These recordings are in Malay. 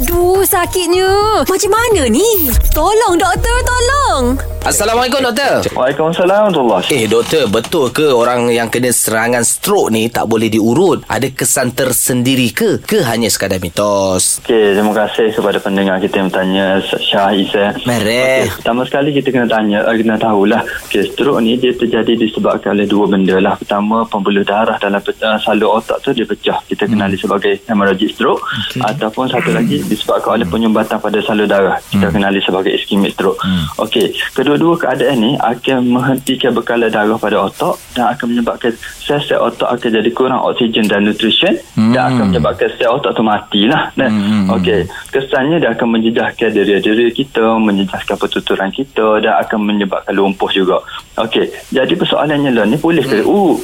Aduh, sakitnya. Macam mana ni? Tolong, doktor, tolong. Assalamualaikum doktor. Waalaikumsalam warahmatullahi Eh doktor, betul ke orang yang kena serangan stroke ni tak boleh diurut? Ada kesan tersendiri ke? Ke hanya sekadar mitos? Okey, terima kasih kepada pendengar kita yang bertanya Syah Isa. Mereh. Okey, pertama sekali kita kena tanya, uh, kena tahulah. Okey, stroke ni dia terjadi disebabkan oleh dua benda lah. Pertama, pembuluh darah dalam uh, salur otak tu dia pecah. Kita kenali sebagai hemorrhagic stroke. Okay. Ataupun satu lagi disebabkan oleh penyumbatan pada salur darah. Kita kenali sebagai ischemic stroke. Okey, kedua-dua keadaan ni akan menghentikan bekalan darah pada otak dan akan menyebabkan sel-sel otak akan jadi kurang oksigen dan nutrition dan akan menyebabkan sel otak tu matilah. Dan okey, kesannya dia akan menjejaskan diri-diri kita, menjejaskan pertuturan kita dan akan menyebabkan lumpuh juga. Okey, jadi persoalannya lah ni boleh ke? Uh,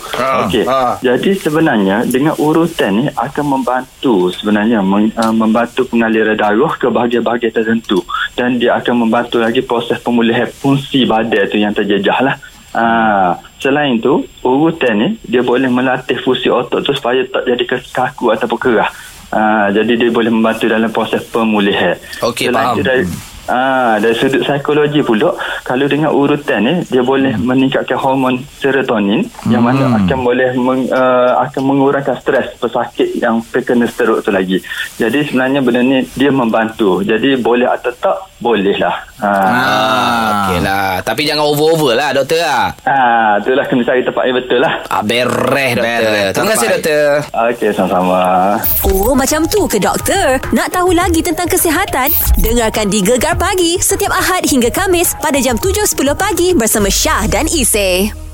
okey. ha. Jadi sebenarnya dengan urutan ni akan membantu sebenarnya meng, uh, membantu pengaliran darah ke bahagian-bahagian tertentu dan dia akan membantu lagi proses pemulihan fungsi badan tu yang terjejah lah. Ah, selain tu urutan ni dia boleh melatih fungsi otak tu supaya tak jadi kaku ataupun kerah. Ah, jadi dia boleh membantu dalam proses pemulihan. Okey, faham. tu dari, Ah, dari sudut psikologi pula kalau dengan urutan ni dia boleh Hmm. meningkatkan hormon serotonin yang mana akan boleh meng, uh, akan mengurangkan stres pesakit yang terkena stroke tu lagi. Jadi sebenarnya benda ni dia membantu. Jadi boleh atau tak boleh lah. Ah, Ah, okey lah. Tapi jangan over-over lah doktor lah. ah itulah kena cari tempat yang betul lah. Ah, bereh doktor. Bereh, Terima kasih doktor. Okey, sama-sama. Oh, macam tu ke doktor? Nak tahu lagi tentang kesihatan? Dengarkan di Gegar Pagi setiap Ahad hingga Kamis pada jam 7.10 pagi bersama Syah dan Isy.